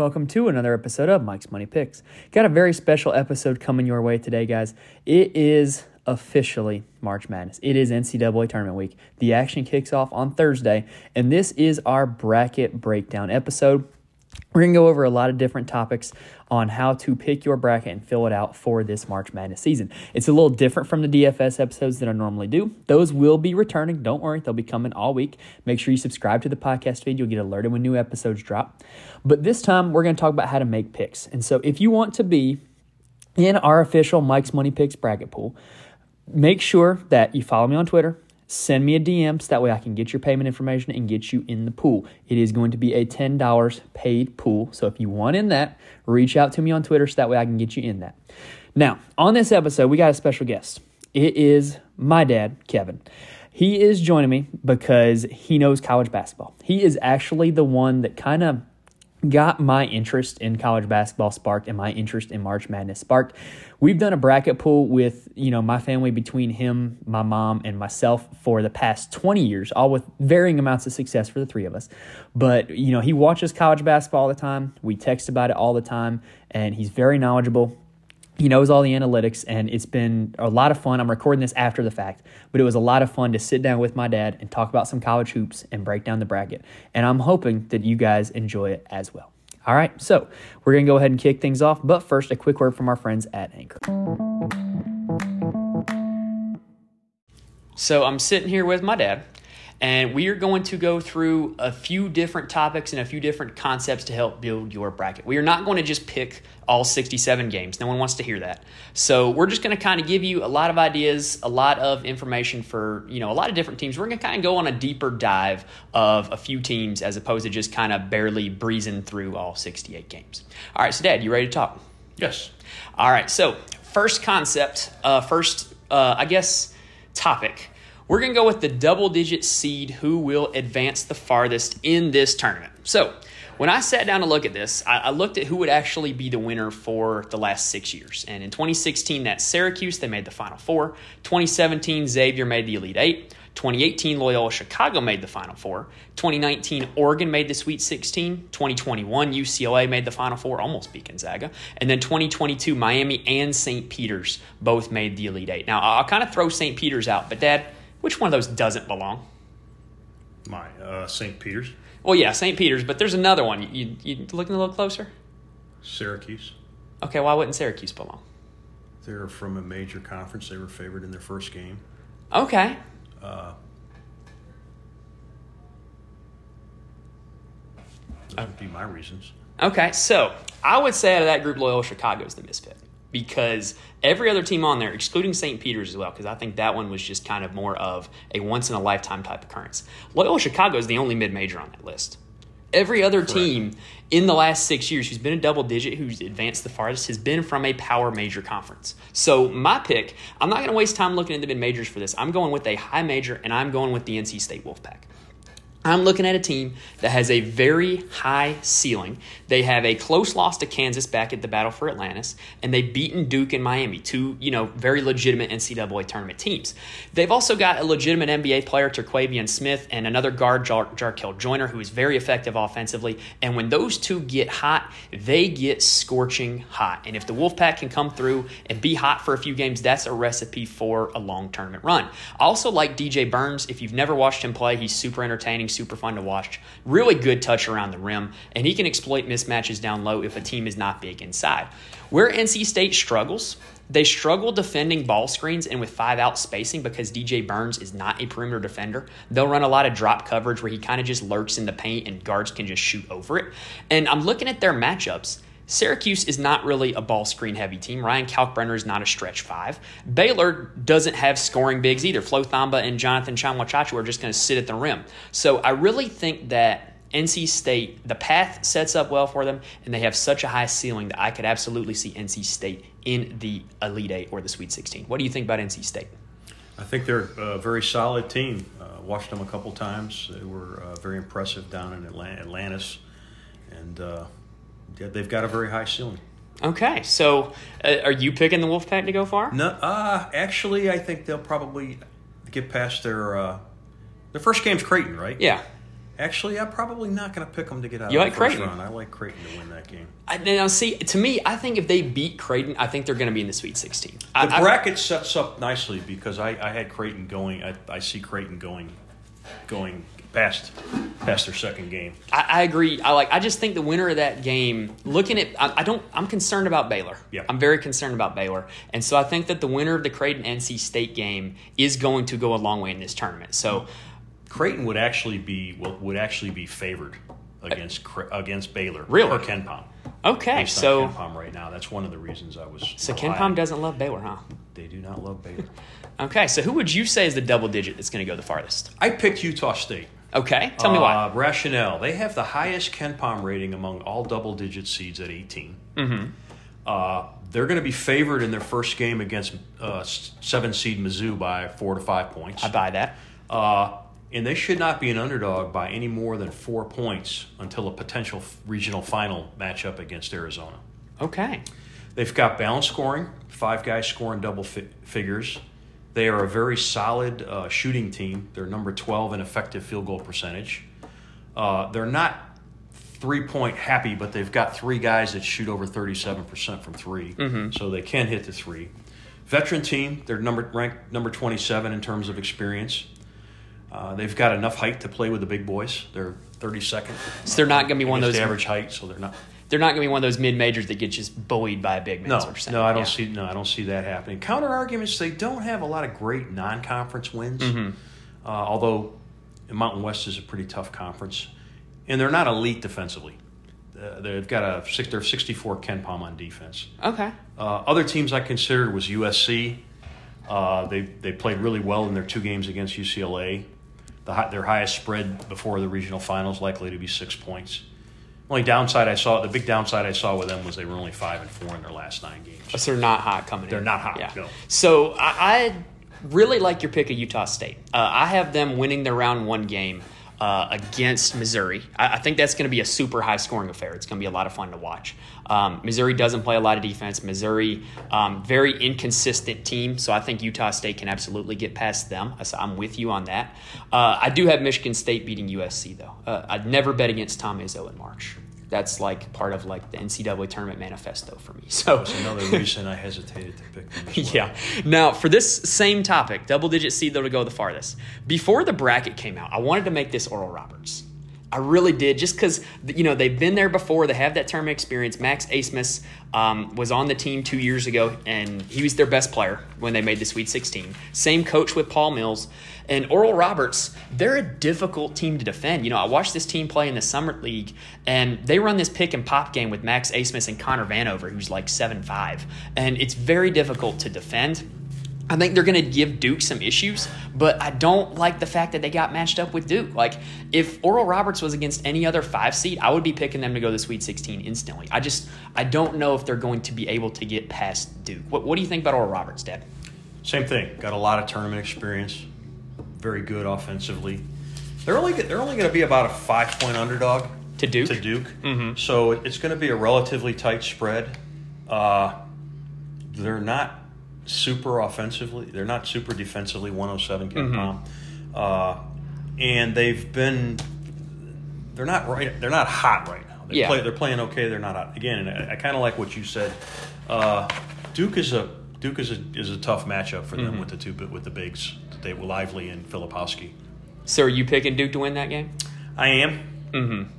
Welcome to another episode of Mike's Money Picks. Got a very special episode coming your way today, guys. It is officially March Madness. It is NCAA Tournament Week. The action kicks off on Thursday, and this is our bracket breakdown episode. We're going to go over a lot of different topics on how to pick your bracket and fill it out for this March Madness season. It's a little different from the DFS episodes that I normally do. Those will be returning. Don't worry, they'll be coming all week. Make sure you subscribe to the podcast feed. You'll get alerted when new episodes drop. But this time, we're going to talk about how to make picks. And so if you want to be in our official Mike's Money Picks bracket pool, make sure that you follow me on Twitter send me a DM so that way I can get your payment information and get you in the pool. It is going to be a $10 paid pool. So if you want in that, reach out to me on Twitter so that way I can get you in that. Now, on this episode, we got a special guest. It is my dad, Kevin. He is joining me because he knows college basketball. He is actually the one that kind of got my interest in college basketball sparked and my interest in March Madness sparked. We've done a bracket pool with, you know, my family between him, my mom, and myself for the past 20 years, all with varying amounts of success for the three of us. But, you know, he watches college basketball all the time. We text about it all the time, and he's very knowledgeable he knows all the analytics and it's been a lot of fun. I'm recording this after the fact, but it was a lot of fun to sit down with my dad and talk about some college hoops and break down the bracket. And I'm hoping that you guys enjoy it as well. All right, so we're going to go ahead and kick things off, but first, a quick word from our friends at Anchor. So I'm sitting here with my dad, and we are going to go through a few different topics and a few different concepts to help build your bracket. We are not going to just pick all 67 games. No one wants to hear that. So we're just going to kind of give you a lot of ideas, a lot of information for, you know, a lot of different teams. We're going to kind of go on a deeper dive of a few teams as opposed to just kind of barely breezing through all 68 games. All right, so Dad, you ready to talk? Yes. All right, so first concept, uh, first, uh, I guess, topic we're going to go with the double digit seed who will advance the farthest in this tournament. So, when I sat down to look at this, I, I, looked at who would actually be the winner for the last six years. And in 2016, that's Syracuse. They made the Final Four. 2017, Xavier made the Elite Eight. 2018, Loyola Chicago made the Final Four. 2019, Oregon made the Sweet 16. 2021, UCLA made the Final Four, almost beat Gonzaga. And then 2022, Miami and St. Peter's both made the Elite Eight. Now, I'll kind of throw St. Peter's out, but Dad, which one of those doesn't belong? My uh, St. Peter's. Well, yeah, St. Peter's, but there's another one. You, you looking a little closer? Syracuse. Okay, why wouldn't Syracuse belong? They're from a major conference. They were favored in their first game. Okay. Uh, those would be my reasons. Okay, so I would say out of that group, Loyola Chicago is the misfit because every other team on there, excluding St. Peter's as well, because I think that one was just kind of more of a once in a lifetime type occurrence. Loyola Chicago is the only mid major on that list. Every other Correct. team in the last six years who's been a double digit, who's advanced the farthest, has been from a power major conference. So, my pick, I'm not going to waste time looking at the mid majors for this. I'm going with a high major, and I'm going with the NC State Wolfpack. I'm looking at a team that has a very high ceiling. They have a close loss to Kansas back at the Battle for Atlantis, and they've beaten Duke and Miami, two you know very legitimate NCAA tournament teams. They've also got a legitimate NBA player, Terquavion Smith, and another guard, Jar- Jarkel Joiner, who is very effective offensively. And when those two get hot, they get scorching hot. And if the Wolfpack can come through and be hot for a few games, that's a recipe for a long tournament run. I also like DJ Burns. If you've never watched him play, he's super entertaining super fun to watch. Really good touch around the rim, and he can exploit mismatches down low if a team is not big inside. Where NC State struggles, they struggle defending ball screens and with five out spacing because DJ Burns is not a perimeter defender. They'll run a lot of drop coverage where he kind of just lurks in the paint and guards can just shoot over it. And I'm looking at their matchups. Syracuse is not really a ball screen heavy team. Ryan Kalkbrenner is not a stretch five. Baylor doesn't have scoring bigs either. Flo Thamba and Jonathan Tchamwa Tchatchoua are just going to sit at the rim. So I really think that NC State, the path sets up well for them, and they have such a high ceiling that I could absolutely see NC State in the Elite Eight or the Sweet 16. What do you think about NC State? I think they're a very solid team. Uh, watched them a couple times. They were uh, very impressive down in Atlantis, and uh, they've got a very high ceiling. Okay, so uh, are you picking the Wolfpack to go far? No, uh, actually, I think they'll probably get past their uh, their first game's Creighton, right? Yeah. Actually, I'm probably not going to pick them to get out You of like the first Creighton? round. I like Creighton to win that game. I, now, see, to me, I think if they beat Creighton, I think they're going to be in the Sweet 16. The I- bracket sets up nicely because I, I had Creighton going. I, I see Creighton going, going past past their second game. I, I agree. I like. I just think the winner of that game. Looking at, I, I don't. I'm concerned about Baylor. Yeah. I'm very concerned about Baylor, and so I think that the winner of the Creighton NC State game is going to go a long way in this tournament. So, Creighton would actually be would actually be favored against uh, Cre- against Baylor. Really? Or KenPom. okay, Based so KenPom right now. That's one of the reasons I was. so Ken. Palm doesn't love Baylor, huh? They do not love Baylor. Okay, so who would you say is the double digit that's going to go the farthest? I picked Utah State. Okay, tell me why. Uh, rationale. They have the highest KenPom rating among all double digit seeds at 18. Mm-hmm. Uh, they're going to be favored in their first game against uh, seven seed Mizzou by four to five points. I buy that. Uh, and they should not be an underdog by any more than four points until a potential regional final matchup against Arizona. Okay, They've got balanced scoring, five guys scoring double fi- figures. They are a very solid uh, shooting team. They're number 12 in effective field goal percentage. Uh, they're not three point happy, but they've got three guys that shoot over 37% from 3 so they can hit the three. Veteran team, they're number ranked number 27 in terms of experience. Uh, they've got enough height to play with the big boys. They're 32nd. so they're not going to be one of those. average height, so they're not They're not going to be one of those mid majors that get just bullied by a big man. no, no, I don't Yeah. see. No, I don't see that happening. Counter arguments: they don't have a lot of great non-conference wins. Mm-hmm. Uh, although Mountain West is a pretty tough conference, and they're not elite defensively. Uh, they've got a six. They're 64 KenPom on defense. Okay. Uh, other teams I considered was USC. Uh, they they played really well in their two games against UCLA. The, their highest spread before the regional finals likely to be six points. Only downside I saw, the big downside I saw with them was they were only five and four in their last nine games. So they're not hot coming in. They're not hot, Yeah. no. So I, I really like your pick of Utah State. Uh, I have them winning their round one game uh, against Missouri. I, I think that's going to be a super high scoring affair. It's going to be a lot of fun to watch. Um, Missouri doesn't play a lot of defense. Missouri, um, very inconsistent team. So I think Utah State can absolutely get past them. I'm with you on that. Uh, I do have Michigan State beating USC though. Uh, I'd never bet against Tom Izzo in March. That's like part of like the NCAA tournament manifesto for me. So That's another reason I hesitated to pick them. Well. yeah. Now, for this same topic, double digit seed though to go the farthest. Before the bracket came out, I wanted to make this Oral Roberts. I really did, just because you know they've been there before. They have that tournament experience. Max Abmas um, was on the team two years ago, and he was their best player when they made the Sweet 16. Same coach with Paul Mills and Oral Roberts. They're a difficult team to defend. You know, I watched this team play in the summer league, and they run this pick and pop game with Max Abmas and Connor Vanover, who's like seven five, and it's very difficult to defend. I think they're going to give Duke some issues, but I don't like the fact that they got matched up with Duke. Like, if Oral Roberts was against any other five seed, I would be picking them to go to the Sweet 16 instantly. I just, I don't know if they're going to be able to get past Duke. What, what do you think about Oral Roberts, Dad? Same thing. Got a lot of tournament experience. Very good offensively. They're only they're only going to be about a five point underdog To Duke? To Duke. So it's going to be a relatively tight spread. Uh, they're not super offensively. They're not super defensively. 107 KenPom. Uh, and they've been. They're not right. They're not hot right now. They Yeah. play, they're playing okay. They're not hot. Again, and I, I kind of like what you said. Uh, Duke is a Duke is a is a tough matchup for them with the two with the bigs. They were lively and Filipowski. So, are you picking Duke to win that game? I am.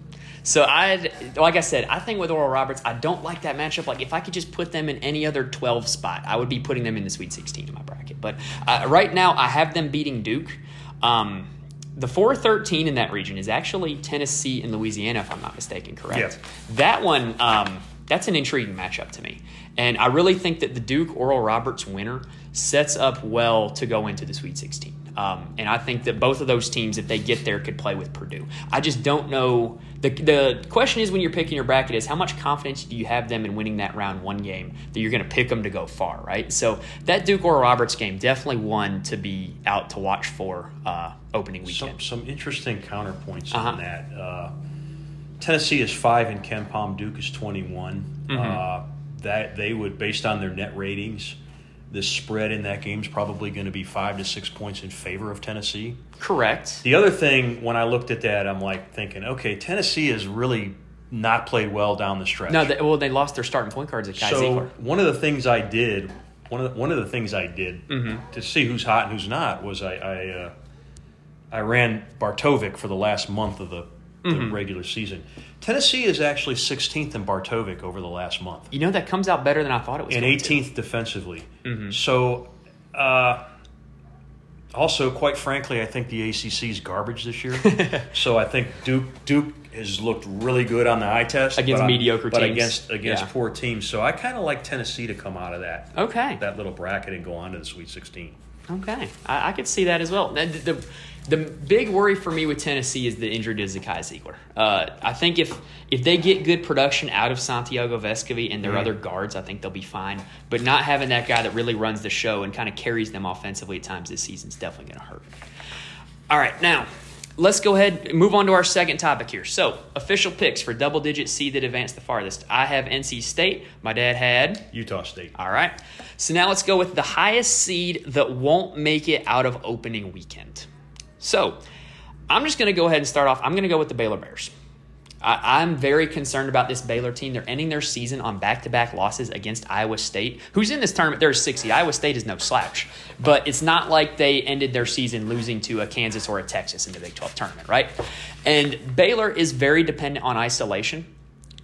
So I, like I said, I think with Oral Roberts, I don't like that matchup. Like if I could just put them in any other twelve spot, I would be putting them in the Sweet Sixteen in my bracket. But uh, right now, I have them beating Duke. Um, the four thirteen in that region is actually Tennessee and Louisiana, if I'm not mistaken. Correct. Yeah. That one, um, that's an intriguing matchup to me, and I really think that the Duke Oral Roberts winner sets up well to go into the Sweet Sixteen. Um, and I think that both of those teams, if they get there, could play with Purdue. I just don't know. The, the question is when you're picking your bracket is how much confidence do you have them in winning that round one game that you're going to pick them to go far, right? So that Duke Oral Roberts game definitely one to be out to watch for uh, opening weekend. Some some interesting counterpoints Uh-huh. on that. Uh, Tennessee is five in KenPom. Duke is 21. Mm-hmm. Uh, that they would, based on their net ratings, this spread in that game is probably going to be five to six points in favor of Tennessee. Correct. The other thing, when I looked at that, I'm like thinking, okay, Tennessee has really not played well down the stretch. No, they, well, they lost their starting point guards at Kai so Zeigler. one of the things I did, one of the, one of the things I did Mm-hmm. to see who's hot and who's not was I I, uh, I ran Bart Torvik for the last month of the, the Mm-hmm. regular season. Tennessee is actually 16th in Bart Torvik over the last month You know that comes out better than I thought it was. and going to. 18th defensively. Mm-hmm. So, uh, also, quite frankly, I think the ACC is garbage this year. so I think Duke Duke has looked really good on the eye test Against but mediocre but teams. against against Yeah. poor teams. So I kind of like Tennessee to come out of that Okay. that little bracket and go on to the Sweet 16. Okay, I, I could see that as well. The, the, the big worry for me with Tennessee is the injury to Zakai Zeigler. Uh, I think if if they get good production out of Santiago Vescovi and their Mhm. other guards, I think they'll be fine. But not having that guy that really runs the show and kind of carries them offensively at times this season is definitely going to hurt. All right, now let's go ahead and move on to our second topic here. So, official picks for double digit seed that advanced the farthest. I have NC State. My dad had Utah State. all right. So now let's go with the highest seed that won't make it out of opening weekend. So I'm just going to go ahead and start off. I'm going to go with the Baylor Bears. I, I'm very concerned about this Baylor team. They're ending their season on back to back losses against Iowa State, who's in this tournament. They're 60. Iowa State is no slouch, but it's not like they ended their season losing to a Kansas or a Texas in the Big 12 tournament, right? And Baylor is very dependent on isolation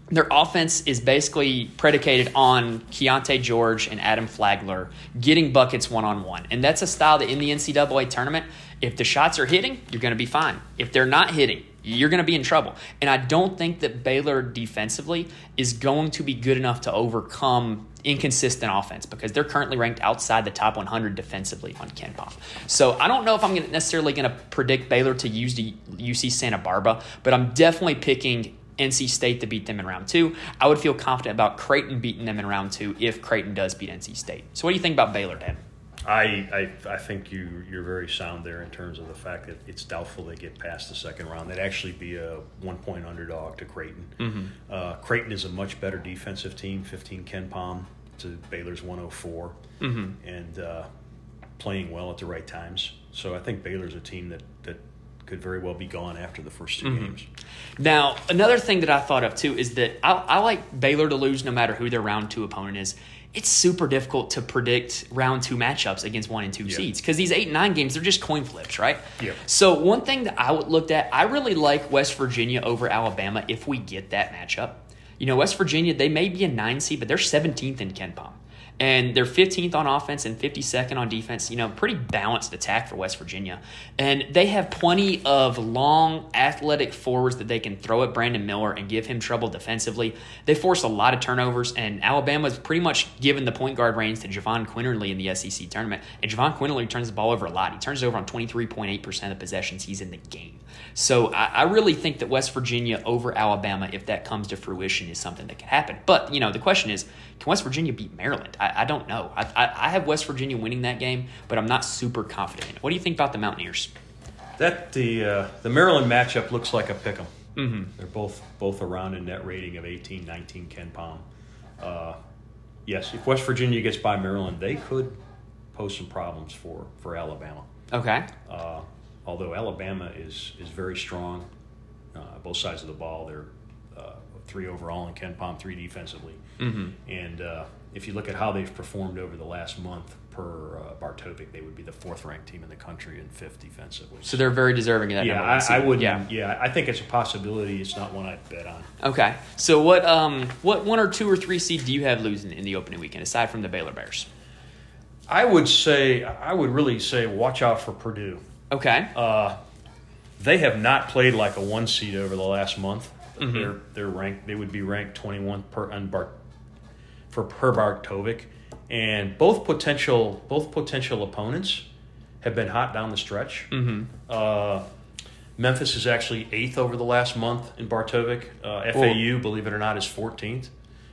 their offense is basically predicated on Keyonte George and Adam Flagler getting buckets one on one. And that's a style that in the NCAA tournament, if the shots are hitting, you're going to be fine. If they're not hitting, you're going to be in trouble. And I don't think that Baylor defensively is going to be good enough to overcome inconsistent offense because they're currently ranked outside the top 100 defensively on KenPom. So I don't know if I'm necessarily going to predict Baylor to use the UC Santa Barbara, but I'm definitely picking NC State to beat them in round two. I would feel confident about Creighton beating them in round two if Creighton does beat NC State. So what do you think about Baylor, Dan? I, I I think you you're very sound there in terms of the fact that it's doubtful they get past the second round. They'd actually be a one point underdog to Creighton. Uh, Creighton is a much better defensive team, 15 KenPom to Baylor's 104, and uh, playing well at the right times. So I think Baylor's a team that that could very well be gone after the first 2 mm-hmm. games. Now, another thing that I thought of too is that I, I like Baylor to lose no matter who their round two opponent is. It's super difficult to predict round two matchups against one and two Yeah. seeds because these eight and nine games they're just coin flips, right? Yeah. So one thing that I looked at, I really like West Virginia over Alabama if we get that matchup. You know, West Virginia they may be a nine seed, but they're 17th in KenPom. And they're 15th on offense and 52nd on defense. You know, pretty balanced attack for West Virginia. And they have plenty of long, athletic forwards that they can throw at Brandon Miller and give him trouble defensively. They force a lot of turnovers, and Alabama's pretty much given the point guard reins to Jahvon Quinerly in the SEC tournament. And Jahvon Quinerly turns the ball over a lot. He turns it over on 23.8% of possessions he's in the game. So I, I really think that West Virginia over Alabama, if that comes to fruition, is something that could happen. But, you know, the question is, can West Virginia beat Maryland? I don't know. I, I, I have West Virginia winning that game, but I'm not super confident in it. What do you think about the Mountaineers? That the uh, the Maryland matchup looks like a pick 'em. Mm-hmm. They're both both around a net rating of 18, 19 KenPom. Uh, yes, if West Virginia gets by Maryland, they could pose some problems for, for Alabama. Okay. Uh, although Alabama is is very strong, uh, both sides of the ball. They're uh, three overall in KenPom, three defensively. Mm-hmm. And uh, if you look at how they've performed over the last month per uh, Bart Torvik, they would be the fourth ranked team in the country and fifth defensively. So they're very deserving of that yeah, I, I would. Yeah. Yeah. I think it's a possibility. It's not one I'd bet on. Okay. So what um what one or two or three seed do you have losing in the opening weekend aside from the Baylor Bears? I would say, I would really say, watch out for Purdue. Okay. Uh, they have not played like a one seed over the last month. Mhm. They're they're ranked. They would be ranked twenty one per on Bar, for per Bart Torvik, and both potential both potential opponents have been hot down the stretch. Mm-hmm. Uh, Memphis is actually eighth over the last month in Bart Torvik. Uh, FAU, believe it or not, is fourteenth,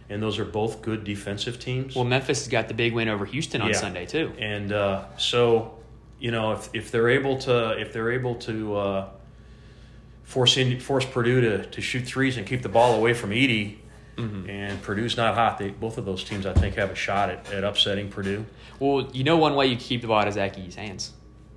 and those are both good defensive teams. Well, Memphis has got the big win over Houston on Yeah. Sunday too. And uh, so, you know, if, if they're able to if they're able to uh, force in, force Purdue to, to shoot threes and keep the ball away from Edey, Mm-hmm. and Purdue's not hot. They, both of those teams, I think, have a shot at, at upsetting Purdue. Well, you know one way you keep the ball out of Zach E's hands.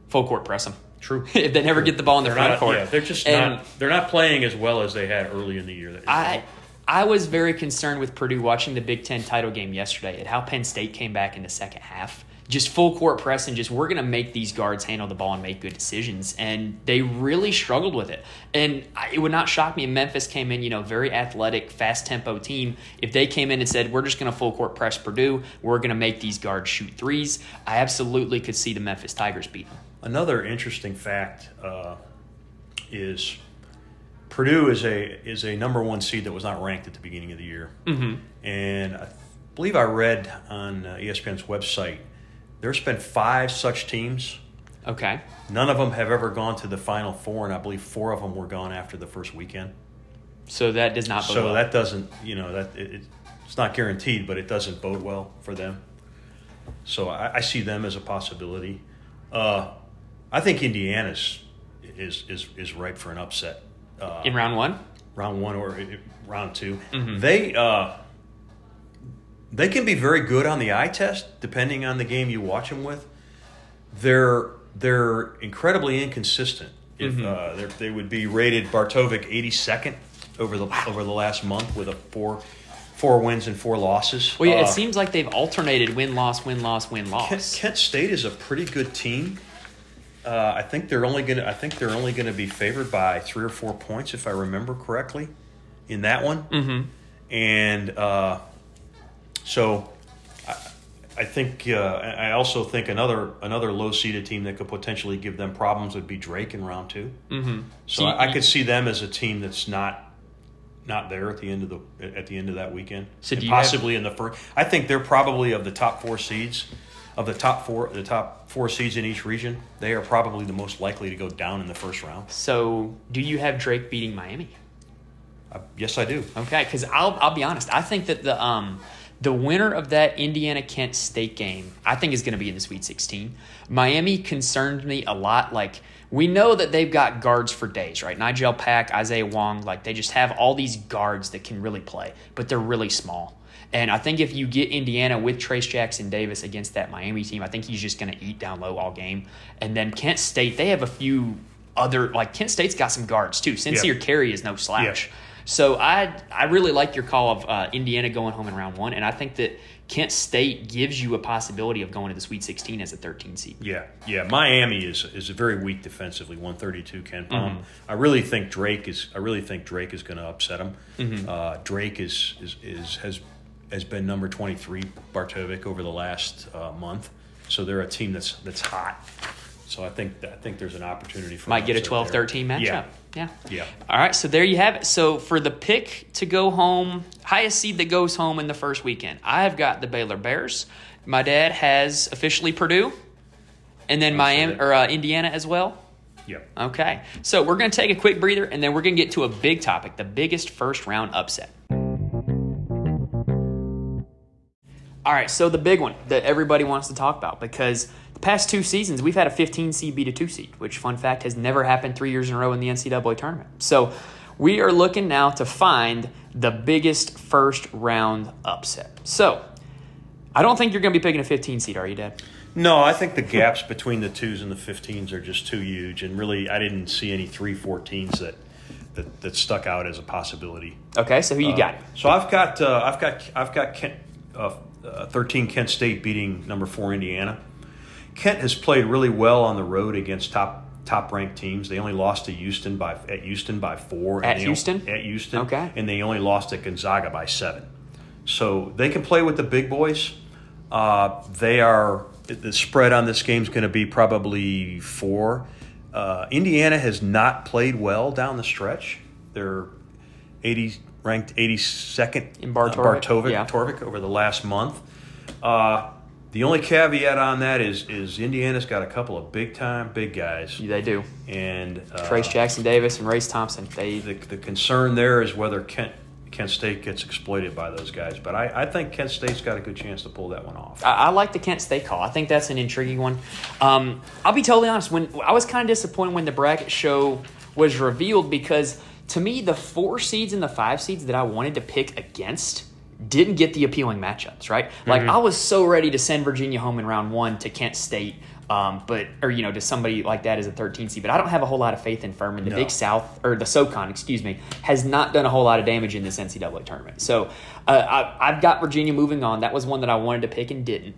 Full court press them. True. if they never get the ball in the They're front not, court. yeah, they're just And not. They're not playing as well as they had early in the year. I I was very concerned with Purdue watching the Big Ten title game yesterday at how Penn State came back in the second half. Just full court press and just we're going to make these guards handle the ball and make good decisions. And they really struggled with it. And I, it would not shock me if Memphis came in, you know, very athletic, fast tempo team. If they came in and said, we're just going to full court press Purdue, we're going to make these guards shoot threes, I absolutely could see the Memphis Tigers beat them. Another interesting fact uh, is Purdue is a is a number one seed that was not ranked at the beginning of the year, mm-hmm. and I believe I read on uh, ESPN's website there's been five such teams. Okay. None of them have ever gone to the Final Four, and I believe four of them were gone after the first weekend. So that does not So well. that doesn't, you know, that it, it- it's not guaranteed, but it doesn't bode well for them. So I, I see them as a possibility. Uh, I think Indiana's is is is ripe for an upset. Uh, in round one? round one or uh, round 2 They uh, they can be very good on the eye test, depending on the game you watch them with. They're they're incredibly inconsistent. If uh, they're- they would be rated Bart Torvik 82nd over the over the last month with a four four wins and four losses. Well, yeah, it Uh, seems like they've alternated win loss, win loss, win Kent, loss. Kent State is a pretty good team. Uh, I think they're only gonna. I think they're only gonna be favored by three or four points, if I remember correctly, in that one. Mm-hmm. And uh, so, I, I think. Uh, I also think another another low seeded team that could potentially give them problems would be Drake in round 2 Mm-hmm. So I, I could see them as a team that's not. Not there at the end of the at the end of that weekend. So you have- possibly in the first. I think they're probably of the top four seeds, of the top four, the top four seeds in each region. They are probably the most likely to go down in the first round. So, do you have Drake beating Miami? Uh, yes, I do. Okay, because I'll I'll be honest. I think that the um the winner of that Indiana Kent State game, I think is going to be in the Sweet 16. Miami concerned me a lot. Like we know that they've got guards for days, right? Nigel Pack, Isaiah Wong, like they just have all these guards that can really play, but they're really small. And I think if you get Indiana with Trayce Jackson Davis against that Miami team, I think he's just going to eat down low all game. And then Kent State, they have a few other like Kent State's got some guards too. Sincere Yeah. Carey is no slouch. So I I really like your call of uh, Indiana going home in round one, and I think that Kent State gives you a possibility of going to the Sweet 16 as a 13 seed. Yeah, yeah. Miami is is very weak defensively. One thirty two. KenPom. Mm-hmm. I really think Drake is. I really think Drake is going to upset them. Mm-hmm. Uh, Drake is, is is has has been number twenty three Bart Torvik over the last uh, month. So they're a team that's that's hot. So I think I think there's an opportunity for Might get a 12-13 there. matchup. Yeah. Yeah. Yeah. All right, so there you have it. So for the pick to go home, highest seed that goes home in the first weekend, I've got the Baylor Bears. My dad has officially Purdue, and then Miami that. or uh, Indiana as well. Yeah. Okay, so we're going to take a quick breather, and then we're going to get to a big topic: the biggest first round upset. All right, so the big one that everybody wants to talk about because the past two seasons we've had a 15 seed beat a two seed, which fun fact has never happened three years in a row in the NCAA tournament. So we are looking now to find the biggest first round upset. So I don't think you're going to be picking a 15 seed, are you, Dad? No, I think the gaps between the twos and the 15s are just too huge, and really, I didn't see any three 14s that that, that stuck out as a possibility. Okay, so who you got? So I've got uh, I've got I've got Kent, uh, uh, 13 Kent State beating number four Indiana. Kent has played really well on the road against top top ranked teams. They only lost to Houston by at Houston by four. At Houston? At Houston. Okay. And they only lost at Gonzaga by seven. So they can play with the big boys. Uh, they are the spread on this game is going to be probably four. Uh, Indiana has not played well down the stretch. They're 80 ranked 82nd In Bar uh, Bart Torvik- yeah. Torvik over the last month. Uh, the only caveat on that is is Indiana's got a couple of big time big guys, They do. and uh, Trayce Jackson Davis and Race Thompson. They the, the concern there is whether Kent Kent State gets exploited by those guys. But I, I think Kent State's got a good chance to pull that one off. I, I like the Kent State call. I think that's an intriguing one. Um, I'll be totally honest. When I was kind of disappointed when the bracket show was revealed because to me, the four seeds and the five seeds that I wanted to pick against didn't get the appealing matchups, right? Like I was so ready to send Virginia home in round one to Kent State, um, but or you know to somebody like that as a 13 seed. But I don't have a whole lot of faith in Furman. The No. Big South or the SoCon, excuse me, has not done a whole lot of damage in this NCAA tournament. So uh, I, I've got Virginia moving on. That was one that I wanted to pick and didn't.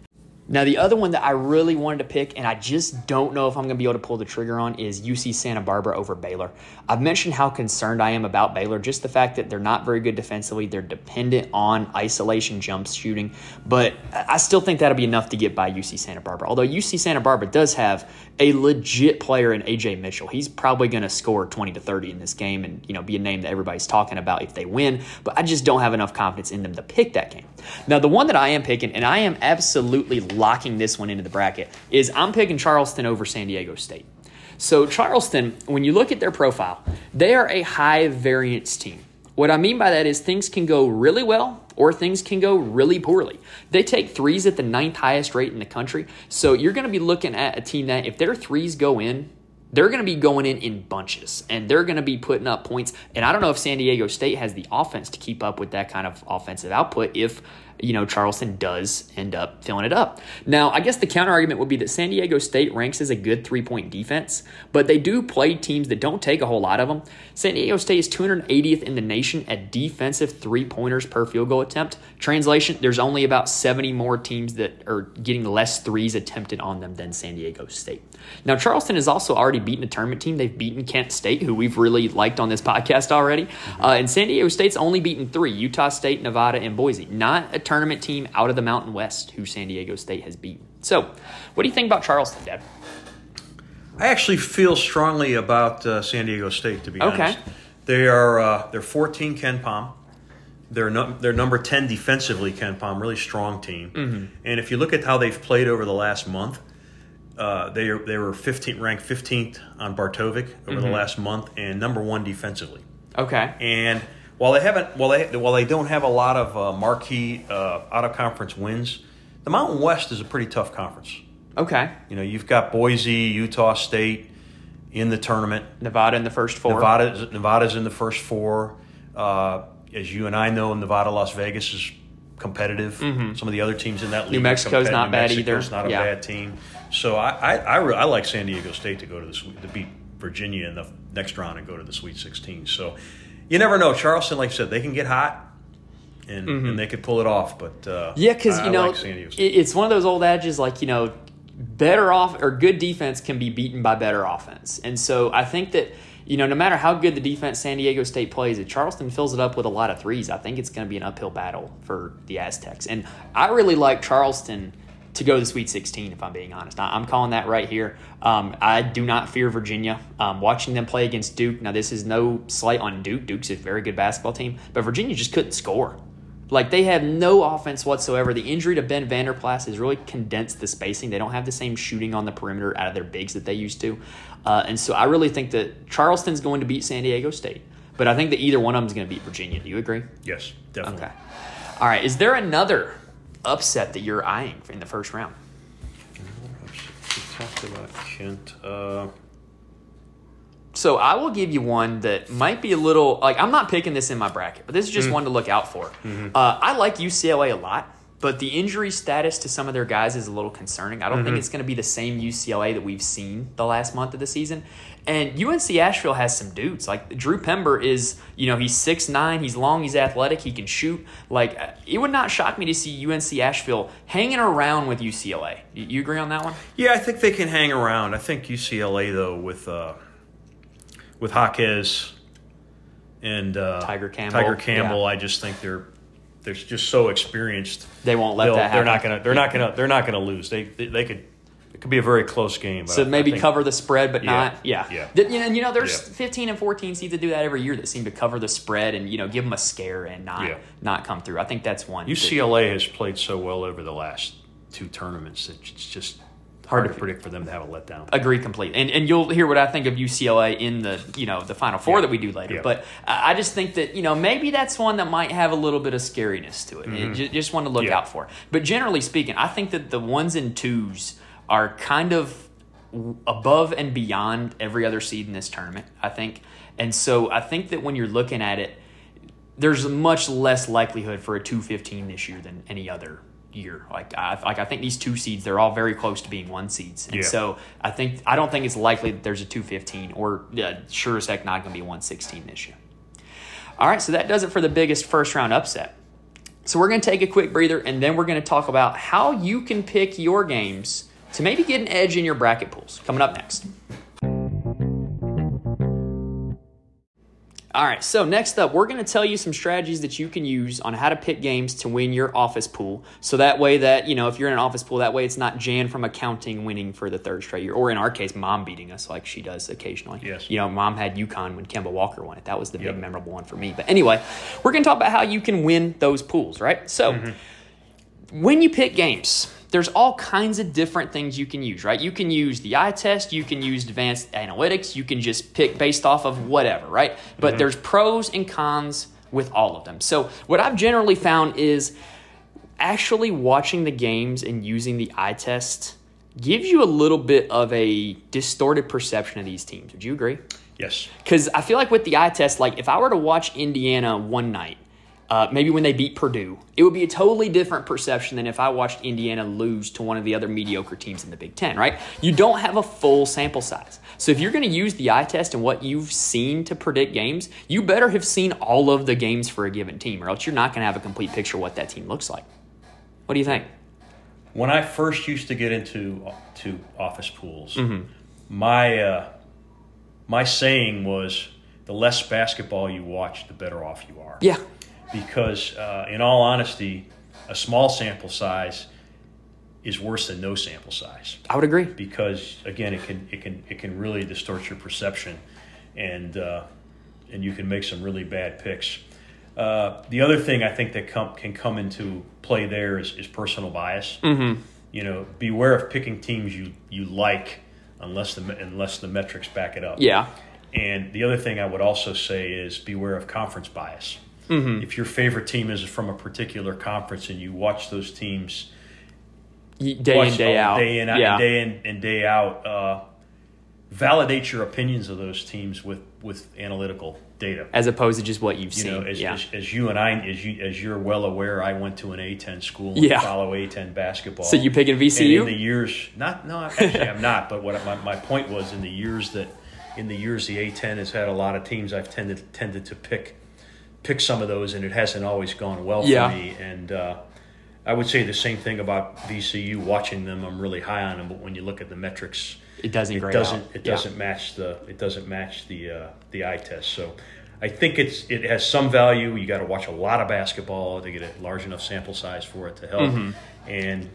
Now, the other one that I really wanted to pick, and I just don't know if I'm going to be able to pull the trigger on, is UC Santa Barbara over Baylor. I've mentioned how concerned I am about Baylor, just the fact that they're not very good defensively. They're dependent on isolation jumps shooting, but I still think that'll be enough to get by UC Santa Barbara. Although UC Santa Barbara does have a legit player in Ajay Mitchell. He's probably going to score 20 to 30 in this game and, you know, be a name that everybody's talking about if they win, but I just don't have enough confidence in them to pick that game. Now, the one that I am picking, and I am absolutely locking this one into the bracket, is I'm picking Charleston over San Diego State. So, Charleston, when you look at their profile, they are a high variance team. What I mean by that is things can go really well or things can go really poorly. They take threes at the ninth highest rate in the country. So, you're going to be looking at a team that if their threes go in, they're going to be going in in bunches and they're going to be putting up points. And I don't know if San Diego State has the offense to keep up with that kind of offensive output if, you know, Charleston does end up filling it up. Now, I guess the counter argument would be that San Diego State ranks as a good three point defense, but they do play teams that don't take a whole lot of them. San Diego State is 280th in the nation at defensive three pointers per field goal attempt. Translation, there's only about 70 more teams that are getting less threes attempted on them than San Diego State. Now, Charleston has also already beaten a tournament team. They've beaten Kent State, who we've really liked on this podcast already. Uh, and San Diego State's only beaten three Utah State, Nevada, and Boise. Not a tournament team out of the Mountain West who San Diego State has beaten. So, what do you think about Charleston, Dad? I actually feel strongly about uh, San Diego State. To be Okay. honest, they are uh, they're 14 KenPom. They're no, they're number 10 defensively. KenPom, really strong team. Mm-hmm. And if you look at how they've played over the last month, uh, they are, they were 15 ranked 15th on Bart Torvik over Mm-hmm. the last month and number one defensively. Okay. And while they haven't, while they while they don't have a lot of uh, marquee uh, out of conference wins, the Mountain West is a pretty tough conference. Okay. You know, you've got Boise, Utah State in the tournament. Nevada in the first four. Nevada, Nevada's in the first four. Uh, as you and I know, Nevada, Las Vegas is competitive. Some of the other teams in that league. are Mexico's not New bad Mexico's either. Not a Yeah. bad team. So I, I, I, re- I like San Diego State to go to the Sweet- to beat Virginia in the next round and go to the Sweet 16. So you never know. Charleston, like I said, they can get hot. And, and they could pull it off, but uh, Mm-hmm. Yeah, because you know like San Diego it, State. it's one of those old adges like you know better off or good defense can be beaten by better offense, and so I think that you know no matter how good the defense San Diego State plays, if Charleston fills it up with a lot of threes, I think it's going to be an uphill battle for the Aztecs, and I really like Charleston to go to the Sweet 16. If I'm being honest, I- I'm calling that right here. Um, I do not fear Virginia. Um, watching them play against Duke. Now this is no slight on Duke. Duke's a very good basketball team, but Virginia just couldn't score. Like they have no offense whatsoever. The injury to Ben Vanderplas has really condensed the spacing. They don't have the same shooting on the perimeter out of their bigs that they used to, uh, and so I really think that Charleston's going to beat San Diego State. But I think that either one of them is going to beat Virginia. Do you agree? yes, definitely. Okay. All right. Is there another upset that you're eyeing in the first round? We talked about Kent. Uh, So I will give you one that might be a little like I'm not picking this in my bracket, but this is just one to look out for. Uh, I like UCLA a lot, but the injury status to some of their guys is a little concerning. I don't think it's going to be the same UCLA that we've seen the last month of the season. And UNC Asheville has some dudes like Drew Pember is, you know, he's six nine, he's long, he's athletic, he can shoot. Like it would not shock me to see UNC Asheville hanging around with UCLA. You, you agree on that one? Yeah, I think they can hang around. I think UCLA though with uh, with Jaquez and uh, Tiger Campbell, Tiger Campbell, yeah. I just think they're they're just so experienced. They won't let that happen. They're not gonna. They're not gonna. They're not gonna lose. They they, they could. It could be a very close game. So I- I maybe think- cover the spread, but Yeah, not yeah. yeah. And you know, there's Yeah. 15 and 14 seeds that do that every year that seem to cover the spread and you know give them a scare and not Yeah. not come through. I think that's one. that- UCLA has played so well over the last two tournaments that it's just hard, to predict for them to have a letdown. agree completely, and and you'll hear what I think of UCLA in the you know the final four Yeah. that we do later. Yeah. But I just think that you know maybe that's one that might have a little bit of scariness to it. Ju- just want to look Mm-hmm. Yeah. out for. But generally speaking, I think that the ones and twos are kind of above and beyond every other seed in this tournament, I think. And so I think that when you're looking at it, there's much less likelihood for a 215 this year than any other year. Like I like I think these two seeds they're all very close to being one seeds. And Yeah. so I think I don't think it's likely that there's a 215 or uh, sure as heck not going to be a 116 this year. All right, so that does it for the biggest first round upset. So we're going to take a quick breather and then we're going to talk about how you can pick your games to maybe get an edge in your bracket pools. Coming up next. All right, so next up, we're going to tell you some strategies that you can use on how to pick games to win your office pool. So that way, that, you know, if you're in an office pool, that way it's not Jan from accounting winning for the third straight year, or in our case, mom beating us like she does occasionally. Yes. You know, mom had UConn when Kemba Walker won it. That was the Yep. big memorable one for me. But anyway, we're going to talk about how you can win those pools, right? So mm-hmm. When you pick games, there's all kinds of different things you can use, right? You can use the eye test, you can use advanced analytics, you can just pick based off of whatever, right? But mhm. there's pros and cons with all of them. So what I've generally found is actually watching the games and using the eye test gives you a little bit of a distorted perception of these teams. Would you agree? Yes. Because I feel like with the eye test, like if I were to watch Indiana one night, uh, maybe when they beat Purdue, it would be a totally different perception than if I watched Indiana lose to one of the other mediocre teams in the Big Ten, right? You don't have a full sample size. So if you're going to use the eye test and what you've seen to predict games, you better have seen all of the games for a given team, or else you're not going to have a complete picture of what that team looks like. What do you think? When I first used to get into to office pools, Mm-hmm. my uh, my saying was, "The less basketball you watch, the better off you are." Yeah. Because, uh, in all honesty, a small sample size is worse than no sample size. I would agree. Because again, it can it can it can really distort your perception, and uh, and you can make some really bad picks. Uh, the other thing I think that com- can come into play there is, is personal bias. Mm-hmm. You know, beware of picking teams you, you like unless the unless the metrics back it up. Yeah. And the other thing I would also say is beware of conference bias. Mm-hmm. If your favorite team is from a particular conference and you watch those teams Day in, day out. day in, yeah. day in and day out, uh, validate your opinions of those teams with, with analytical data. As opposed to just what you've You seen. know, as, yeah. as, as you and I, as you as you're well aware, I went to an A10 school and Yeah. follow A10 basketball. So you picking And in the years, not no, actually I'm not. But what my, my point was in the years that in the years the A10 has had a lot of teams, I've tended tended to pick pick some of those, and it hasn't always gone well Yeah. for me. And uh, I would say the same thing about VCU. Watching them, I'm really high on them, but when you look at the metrics, it doesn't it doesn't out. it Yeah. doesn't match the it doesn't match the uh, the eye test. So I think it's it has some value. You got to watch a lot of basketball to get a large enough sample size for it to help Mm-hmm. and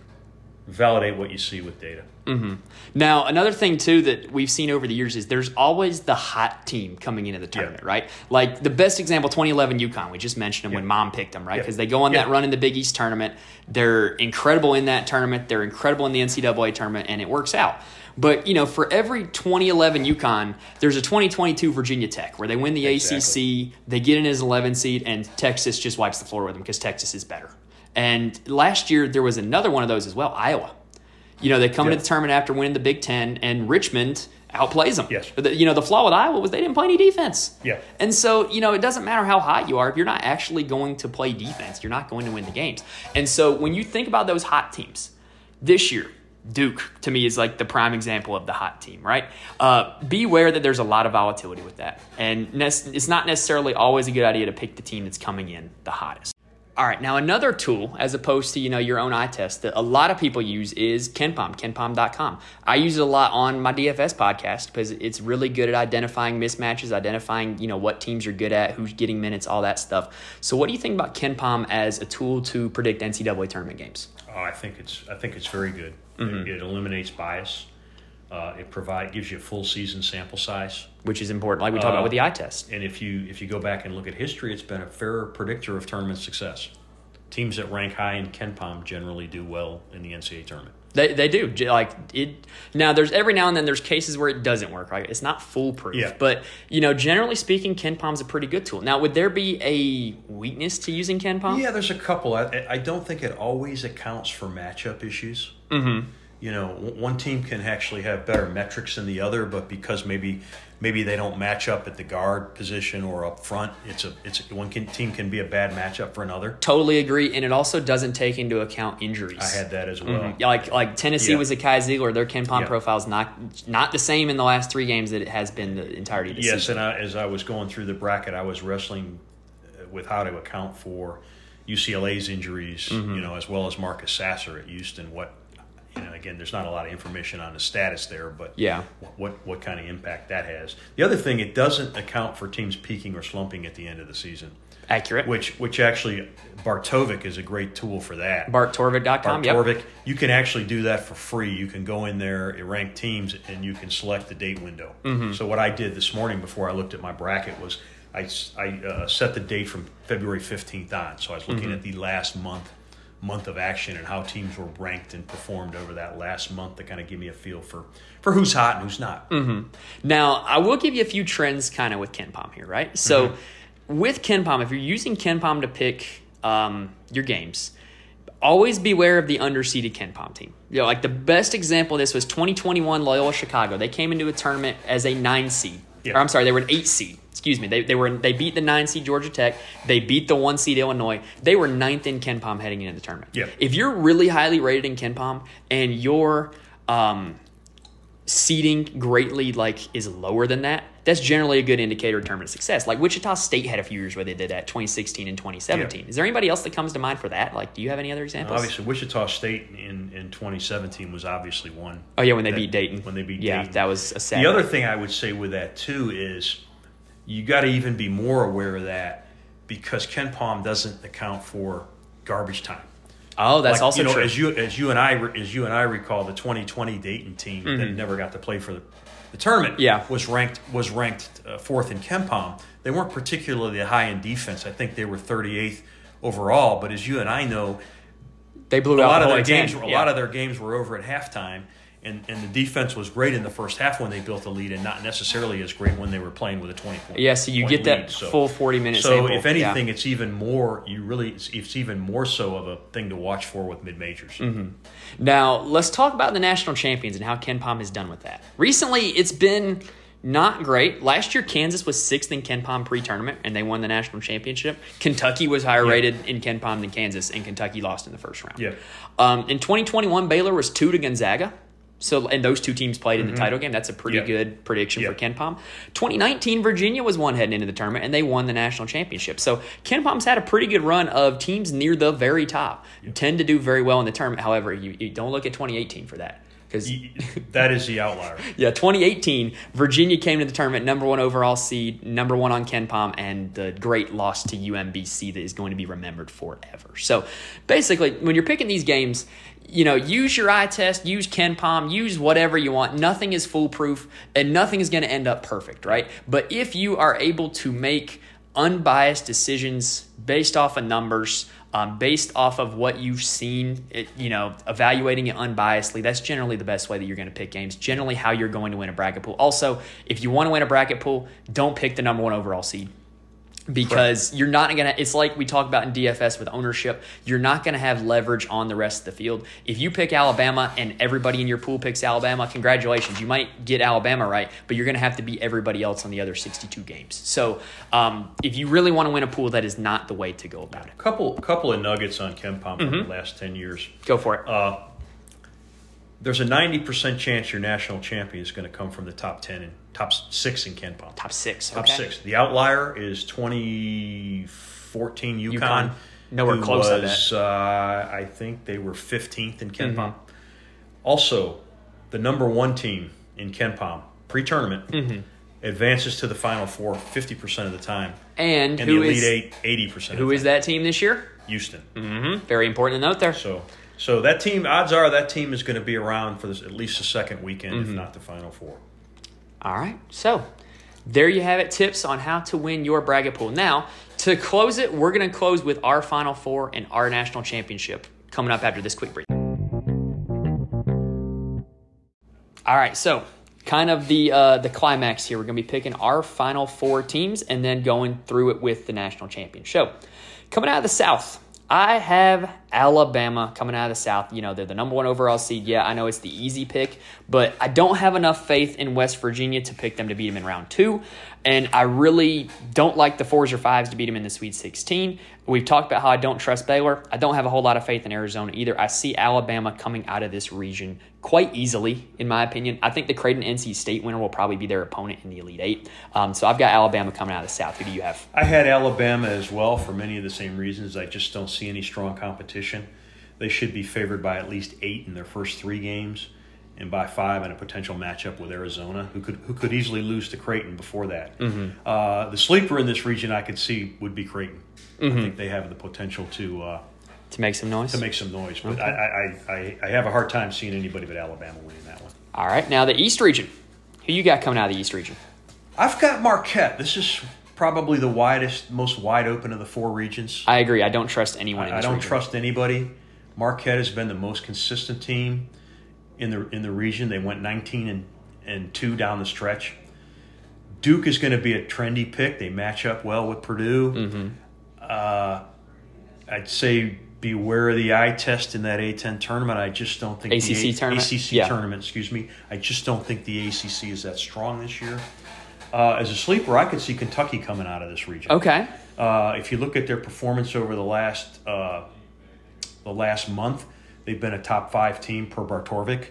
validate what you see with data. Mm-hmm. Now, another thing too that we've seen over the years is there's always the hot team coming into the tournament, right? Like the best example, 2011 UConn. We just mentioned them when Mom picked them, right? Yeah. Because they go on that run in the Big East tournament. They're incredible in that tournament. They're incredible in the NCAA tournament, and it works out. But you know, for every 2011 UConn, there's a 2022 Virginia Tech where they win the Exactly. ACC, they get in as 11 seed, and Texas just wipes the floor with them because Texas is better. And last year there was another one of those as well, Iowa. You know, they come Yeah. into the tournament after winning the Big Ten, and Richmond outplays them. Yes. The- you know, the flaw with Iowa was they didn't play any defense. Yeah. And so, you know, it doesn't matter how hot you are. If you're not actually going to play defense, you're not going to win the games. And so when you think about those hot teams, this year, Duke, to me, is like the prime example of the hot team, right? Uh, beware that there's a lot of volatility with that. And it's not necessarily always a good idea to pick the team that's coming in the hottest. All right, now another tool, as opposed to you know your own eye test, that a lot of people use is KenPom, KenPom.com. I use it a lot on my DFS podcast because it's really good at identifying mismatches, identifying you know what teams you're good at, who's getting minutes, all that stuff. So, what do you think about KenPom as a tool to predict NCAA tournament games? Oh, I think it's I think it's very good. Mm-hmm. It, it eliminates bias. Uh, it provide gives you a full season sample size. Which is important, like we talked Uh, about with the eye test. And if you if you go back and look at history, it's been a fair predictor of tournament success. Teams that rank high in KenPom generally do well in the NCAA tournament. They, they do like it now there's every now and then there's cases where it doesn't work right it's not foolproof Yeah. but you know generally speaking KenPom's a pretty good tool now would there be a weakness to using KenPom Yeah, there's a couple. I, I don't think it always accounts for matchup issues. Mm-hmm. You know one team can actually have better metrics than the other, but because maybe maybe they don't match up at the guard position or up front, it's a it's a, one can, team can be a bad matchup for another. Totally agree, and it also doesn't take into account injuries. I had that as well. Yeah, like like Tennessee Yeah. was a Kai Zeigler. Their Ken Yeah. profile's not not the same in the last three games that it has been the entirety of the Yes, season. and I, as I was going through the bracket, I was wrestling uh, with how to account for UCLA's injuries, Mm-hmm. you know, as well as Marcus Sasser at Houston. What, you know, again, there's not a lot of information on the status there, but Yeah. what what kind of impact that has. The other thing, it doesn't account for teams peaking or slumping at the end of the season, Accurate. which which actually Bart Torvik is a great tool for that. BartTorvik.com. Bart Yep. You can actually do that for free. You can go in there, it rank teams, and you can select the date window. Mm-hmm. So what I did this morning before I looked at my bracket was I uh, set the date from February 15th on. So I was looking Mm-hmm. at the last month month of action and how teams were ranked and performed over that last month to kind of give me a feel for, for who's hot and who's not. Now, I will give you a few trends kind of with KenPom here, right? So, Mm-hmm. with KenPom, if you're using KenPom to pick um, your games, always beware of the underseeded KenPom team. You know, like the best example of this was 2021 Loyola Chicago. They came into a tournament as a nine seed. Yeah. Or I'm sorry, they were an eight seed. Excuse me. They, they were they beat the nine seed Georgia Tech. They beat the one seed Illinois. They were ninth in KenPom heading into the tournament. Yeah. If you're really highly rated in KenPom and your um, seeding greatly like is lower than that, that's generally a good indicator of tournament success. Like Wichita State had a few years where they did that, 2016 and 2017. Yeah. Is there anybody else that comes to mind for that? Like, do you have any other examples? Obviously, Wichita State in, in 2017 was obviously one. oh yeah, when they that- beat Dayton. When they beat yeah, Dayton. that was a sad. The other thing I would say with that too is you got to even be more aware of that because KenPom doesn't account for garbage time. Oh, that's Like, also you know, true. As you as you and I as you and I recall, the 2020 Dayton team that never got to play for the, the tournament Mm-hmm. Yeah. was ranked was ranked uh, fourth in KenPom. They weren't particularly high in defense. I think they were 38th overall. But as you and I know, they blew a lot of their games, team. a Yeah. lot of their games were over at halftime, and, and the defense was great in the first half when they built the lead, and not necessarily as great when they were playing with a twenty point. Yeah, so you get that lead. So- full 40 minutes. So sample. if anything, Yeah. it's even more. You really, it's, it's even more so of a thing to watch for with mid majors. Mm-hmm. Now, let's talk about the national champions and how KenPom has done with that. Recently, it's been not great. Last year, Kansas was sixth in KenPom pre tournament, and they won the national championship. Kentucky was higher Yeah. rated in KenPom than Kansas, and Kentucky lost in the first round. Yeah. Um, in 2021, Baylor was two to Gonzaga. So, and those two teams played in the title game. That's a pretty Mm-hmm. Good prediction Yeah. for KenPom. 2019, Virginia was one heading into the tournament, and they won the national championship. So, KenPom's had a pretty good run of teams near the very top. Tend to do very well in the tournament. However, you, you don't look at 2018 for that. Because that is the outlier. yeah, 2018, Virginia came to the tournament, number one overall seed, number one on KenPom, and the great loss to UMBC that is going to be remembered forever. So basically, when you're picking these games, you know, use your eye test, use KenPom, use whatever you want. Nothing is foolproof, and nothing is going to end up perfect, right? But if you are able to make unbiased decisions based off of numbers, um, based off of what you've seen, it, you know, evaluating it unbiasedly, that's generally the best way that you're going to pick games. Generally, how you're going to win a bracket pool. Also, if you want to win a bracket pool, don't pick the number one overall seed because you're not going to it's like we talk about in DFS with ownership you're not going to have leverage on the rest of the field if you pick Alabama and everybody in your pool picks Alabama congratulations you might get Alabama right but you're going to have to beat everybody else on the other 62 games so um, if you really want to win a pool that is not the way to go about it Couple couple of nuggets on KenPom Mm-hmm. the last ten years. go for it Uh, there's a ninety percent chance your national champion is going to come from the top ten and top six in KenPom. top six Top okay. six. The outlier is 2014 UConn. UConn. Nowhere close to that. Uh, I think they were 15th in KenPom. Also, the number one team in KenPom pre-tournament advances to the Final Four 50% of the time, and, and who the Elite is Eight 80% of who is that team this year Houston. mm-hmm. very important to note there So, so that team, odds are that team is going to be around for this, at least the second weekend, if not the Final Four. All right. So there you have it tips on how to win your bracket pool. Now, to close it, we're going to close with our Final Four and our national championship coming up after this quick break. All right. So, kind of the uh, the climax here. We're going to be picking our Final Four teams and then going through it with the national champion. So, coming out of the South, I have Alabama coming out of the South. You know, they're the number one overall seed. Yeah, I know it's the easy pick, but I don't have enough faith in West Virginia to pick them to beat them in round two. And I really don't like the fours or fives to beat them in the Sweet 16. We've talked about how I don't trust Baylor. I don't have a whole lot of faith in Arizona either. I see Alabama coming out of this region quite easily, in my opinion. I think the Creighton NC State winner will probably be their opponent in the Elite Eight. Um, so I've got Alabama coming out of the South. Who do you have? I had Alabama as well for many of the same reasons. I just don't see any strong competition. They should be favored by at least eight in their first three games and by five in a potential matchup with Arizona, who could who could easily lose to Creighton before that. Mm-hmm. Uh, the sleeper in this region I could see would be Creighton. Mm-hmm. I think they have the potential to uh, To make some noise? to make some noise, but I, I, I, I have a hard time seeing anybody but Alabama winning that one. All right, now the East region. Who you got coming out of the East region? I've got Marquette. This is probably the widest, most wide open of the four regions. I agree. I don't trust anyone in I don't region. trust anybody. Marquette has been the most consistent team in the in the region. They went 19 and, and 2 down the stretch. Duke is going to be a trendy pick. They match up well with Purdue. Mm-hmm. Uh, I'd say beware of the eye test in that A10 tournament. I just don't think ACC the A- tournament? ACC Yeah. tournament, excuse me. I just don't think the ACC is that strong this year. Uh, as a sleeper, I could see Kentucky coming out of this region. Okay. Uh, if you look at their performance over the last uh, the last month, they've been a top five team per Bart Torvik,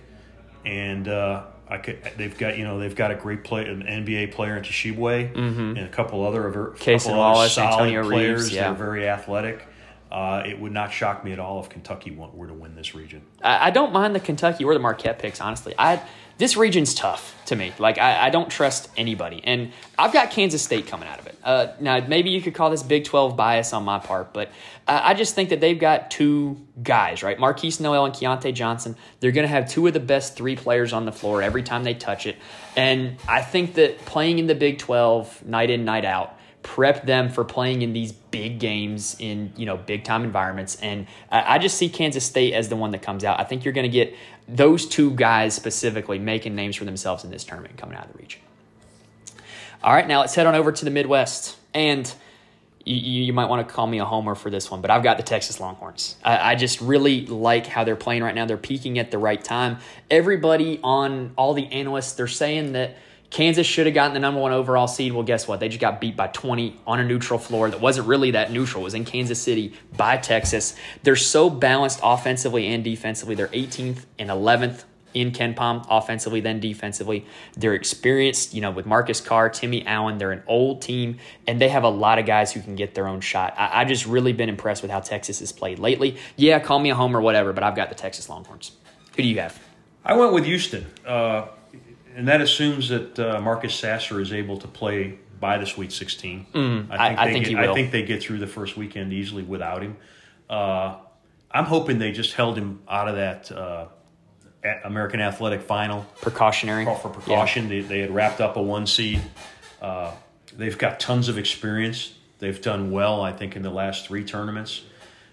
and uh, I could, they've got you know they've got a great play an NBA player in Tshiebwe and a couple other Mm-hmm. Couple other Wallace, solid Antonio players. Reeves, yeah. They're very athletic. Uh, it would not shock me at all if Kentucky were to win this region. I, I don't mind the Kentucky or the Marquette picks, honestly. I this region's tough to me. Like I, I don't trust anybody, and I've got Kansas State coming out of it. Uh, now maybe you could call this Big Twelve bias on my part, but uh, I just think that they've got two guys, right? Markquis Nowell and Keyontae Johnson. They're going to have two of the best three players on the floor every time they touch it, and I think that playing in the Big Twelve night in night out prep them for playing in these big games in you know big time environments and I, I just see kansas state as the one that comes out i think you're going to get those two guys specifically making names for themselves in this tournament coming out of the region all right now let's head on over to the midwest and you, you might want to call me a homer for this one, but I've got the Texas Longhorns. I, I just really like how they're playing right now. They're peaking at the right time. Everybody on all the analysts, they're saying that Kansas should have gotten the number one overall seed. Well, guess what? They just got beat by 20 on a neutral floor that wasn't really that neutral. It was in Kansas City by Texas. They're so balanced offensively and defensively. They're 18th and 11th in KenPom offensively, then defensively. They're experienced, you know, with Marcus Carr, Timmy Allen. They're an old team, and they have a lot of guys who can get their own shot. I, I just really been impressed with how Texas has played lately. Yeah, call me a homer, whatever, but I've got the Texas Longhorns. Who do you have? I went with Houston, uh, and that assumes that uh, Marcus Sasser is able to play by the Sweet 16. Mm, I- I they think get, he will. I think they get through the first weekend easily without him. Uh, I'm hoping they just held him out of that uh, American Athletic Final Precautionary. for precaution. They, they had wrapped up a one seed. Uh, they've got tons of experience. They've done well, I think, in the last three tournaments.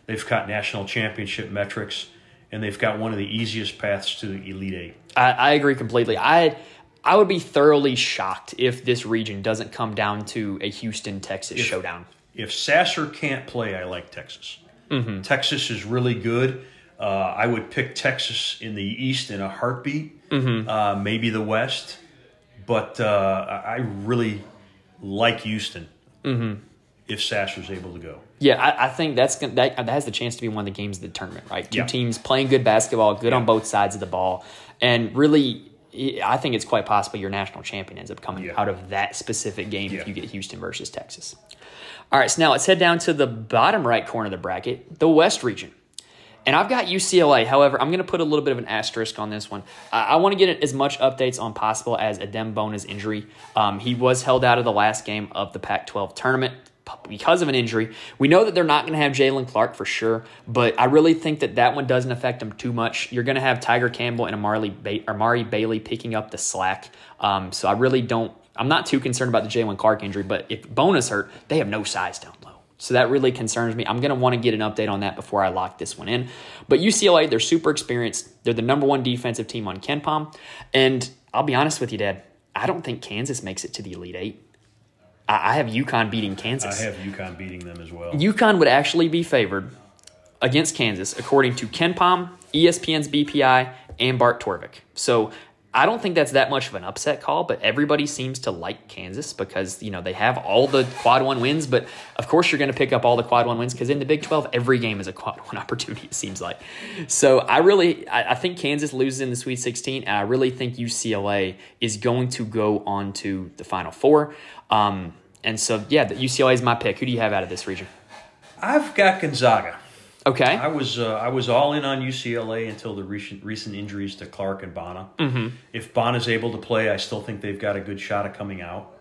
They've got national championship metrics, and they've got one of the easiest paths to the Elite Eight. I, I agree completely. I I would be thoroughly shocked if this region doesn't come down to a Houston Texas showdown. if Sasser can't play, I like Texas. Mm-hmm. Texas is really good. Uh, I would pick Texas in the East in a heartbeat, Mm-hmm. uh, maybe the West, but uh, I really like Houston Mm-hmm. if Sasser's able to go. Yeah, I, I think that's gonna, that that has the chance to be one of the games of the tournament, right? Two Yeah. teams playing good basketball, good on both sides of the ball, and really, I think it's quite possible your national champion ends up coming Yeah. out of that specific game Yeah. if you get Houston versus Texas. All right, so now let's head down to the bottom right corner of the bracket, the West region. And I've got UCLA. However, I'm going to put a little bit of an asterisk on this one. I, I want to get as much updates on possible as Adem Bona's injury. Um, he was held out of the last game of the Pac 12 tournament because of an injury. We know that they're not going to have Jaylen Clark for sure, but I really think that that one doesn't affect them too much. You're going to have Tyger Campbell and Amari, ba- Amari Bailey picking up the slack. Um, so I really don't. I'm not too concerned about the Jaylen Clark injury, but if Bona's hurt, they have no size down low. So that really concerns me. I'm going to want to get an update on that before I lock this one in. But UCLA, they're super experienced. They're the number one defensive team on KenPom. And I'll be honest with you, Dad, I don't think Kansas makes it to the Elite Eight. I I have UConn beating Kansas. I have UConn beating them as well. UConn would actually be favored against Kansas, according to KenPom, ESPN's BPI, and Bart Torvik. So I don't think that's that much of an upset call, but everybody seems to like Kansas because you know they have all the quad one wins. But of course, you're going to pick up all the quad one wins because in the Big Twelve, every game is a quad one opportunity. It seems like. So I really, I, I think Kansas loses in the Sweet 16, and I really think UCLA is going to go on to the Final Four. Um, and so yeah, the UCLA is my pick. Who do you have out of this region? I've got Gonzaga. Okay. I was uh, I was all in on UCLA until the recent recent injuries to Clark and Bona. Mm-hmm. If Bona's able to play, I still think they've got a good shot of coming out.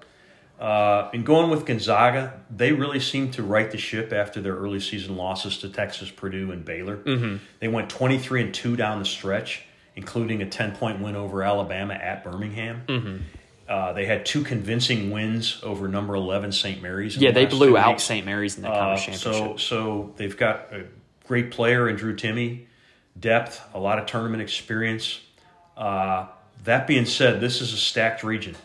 Uh, and going with Gonzaga, they really seemed to right the ship after their early season losses to Texas, Purdue, and Baylor. Mm-hmm. They went twenty three and two down the stretch, including a ten point win over Alabama at Birmingham. Mm-hmm. Uh, they had two convincing wins over number eleven St. Mary's. in yeah, the they blew out. St. Mary's in the Uh, conference so championship. so they've got a great player in Drew Timme, depth, a lot of tournament experience. Uh, that being said, this is a stacked region.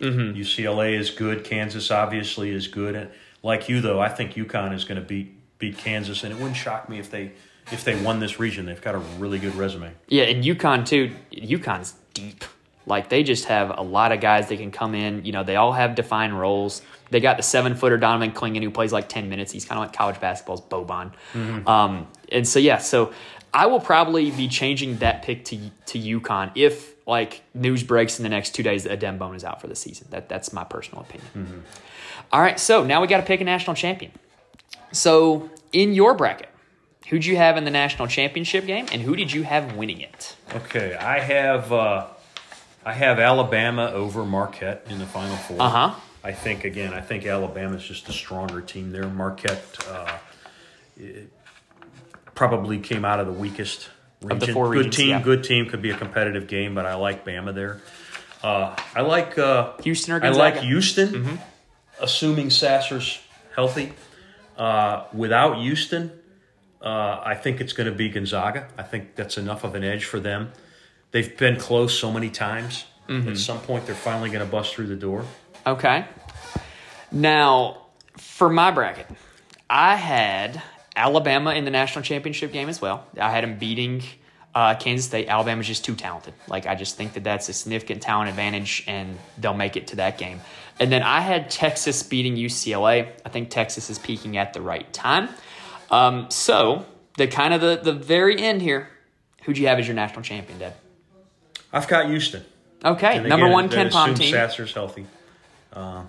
Mm-hmm. UCLA is good. Kansas obviously is good. And like you though, I think UConn is going to beat beat Kansas, and it wouldn't shock me if they if they won this region. They've got a really good resume. Yeah, and UConn too. UConn's deep. Like they just have a lot of guys that can come in. You know, they all have defined roles. They got the seven footer Donovan Clingan who plays like ten minutes. He's kind of like college basketball's Boban. Um, and so yeah, so I will probably be changing that pick to to UConn if like news breaks in the next two days that Adem Bona is out for the season. That that's my personal opinion. All right, so now we got to pick a national champion. So in your bracket, who'd you have in the national championship game, and who did you have winning it? Okay, I have uh, I have Alabama over Marquette in the Final Four. Uh huh. I think again, I think Alabama's just a stronger team there. Marquette uh, probably came out of the weakest region. the four good regions, team, yeah. good team. Could be a competitive game, but I like Bama there. Uh, I like uh, Houston or I like Houston, Mm-hmm. assuming Sasser's healthy. Uh, without Houston, uh, I think it's going to be Gonzaga. I think that's enough of an edge for them. They've been close so many times. Mm-hmm. At some point, they're finally going to bust through the door. Okay. Now, for my bracket, I had Alabama in the national championship game as well. I had them beating uh, Kansas State. Alabama's just too talented. Like, I just think that that's a significant talent advantage, and they'll make it to that game. And then I had Texas beating UCLA. I think Texas is peaking at the right time. Um, so, the kind of the, the very end here, who'd you have as your national champion, Dad? I've got Houston. Okay, number one KenPom team. Sasser's healthy. Uh,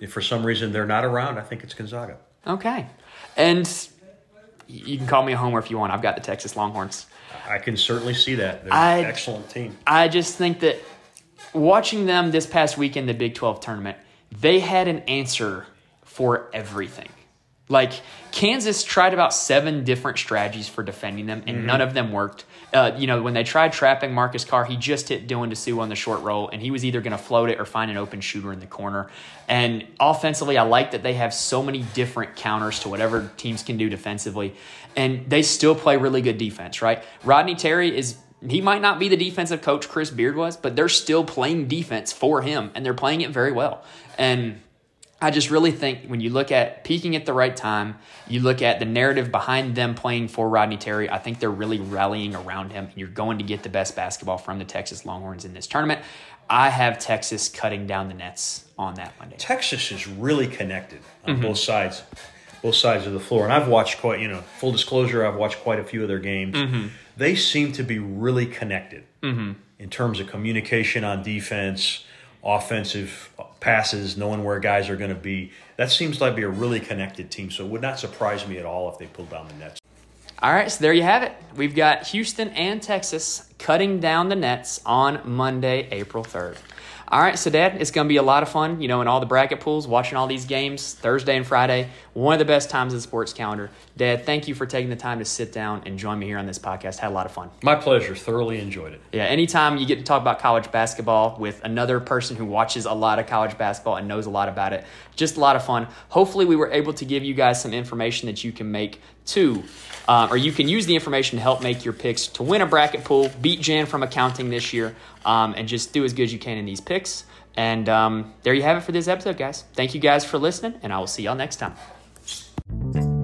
if for some reason they're not around, I think it's Gonzaga. Okay. And you can call me a homer if you want. I've got the Texas Longhorns. I can certainly see that. They're I- an excellent team. I just think that watching them this past weekend, the Big 12 tournament, they had an answer for everything. Like Kansas tried about seven different strategies for defending them, and none of them worked. Uh, you know, when they tried trapping Marcus Carr, he just hit Dylan Disu on the short roll, and he was either going to float it or find an open shooter in the corner. And offensively, I like that they have so many different counters to whatever teams can do defensively, and they still play really good defense. Right? Rodney Terry is he might not be the defensive coach Chris Beard was, but they're still playing defense for him, and they're playing it very well. And I just really think when you look at peaking at the right time, you look at the narrative behind them playing for Rodney Terry, I think they're really rallying around him, and you're going to get the best basketball from the Texas Longhorns in this tournament. I have Texas cutting down the nets on that Monday. Texas is really connected on Mm-hmm. both sides, both sides of the floor. And I've watched quite, you know, full disclosure, I've watched quite a few of their games. Mm-hmm. They seem to be really connected in terms of communication on defense, offensive passes, knowing where guys are going to be. That seems like be a really connected team. So it would not surprise me at all if they pulled down the nets. All right, so there you have it. We've got Houston and Texas cutting down the nets on Monday, April 3rd. All right, so Dad, it's going to be a lot of fun, you know, in all the bracket pools, watching all these games Thursday and Friday. One of the best times of the sports calendar. Dad, thank you for taking the time to sit down and join me here on this podcast. Had a lot of fun. My pleasure. Thoroughly enjoyed it. Yeah, anytime you get to talk about college basketball with another person who watches a lot of college basketball and knows a lot about it, just a lot of fun. Hopefully, we were able to give you guys some information that you can make to, uh, or you can use the information to help make your picks to win a bracket pool, beat Jan from accounting this year, um, and just do as good as you can in these picks. And um, there you have it for this episode, guys. Thank you guys for listening, and I will see y'all next time.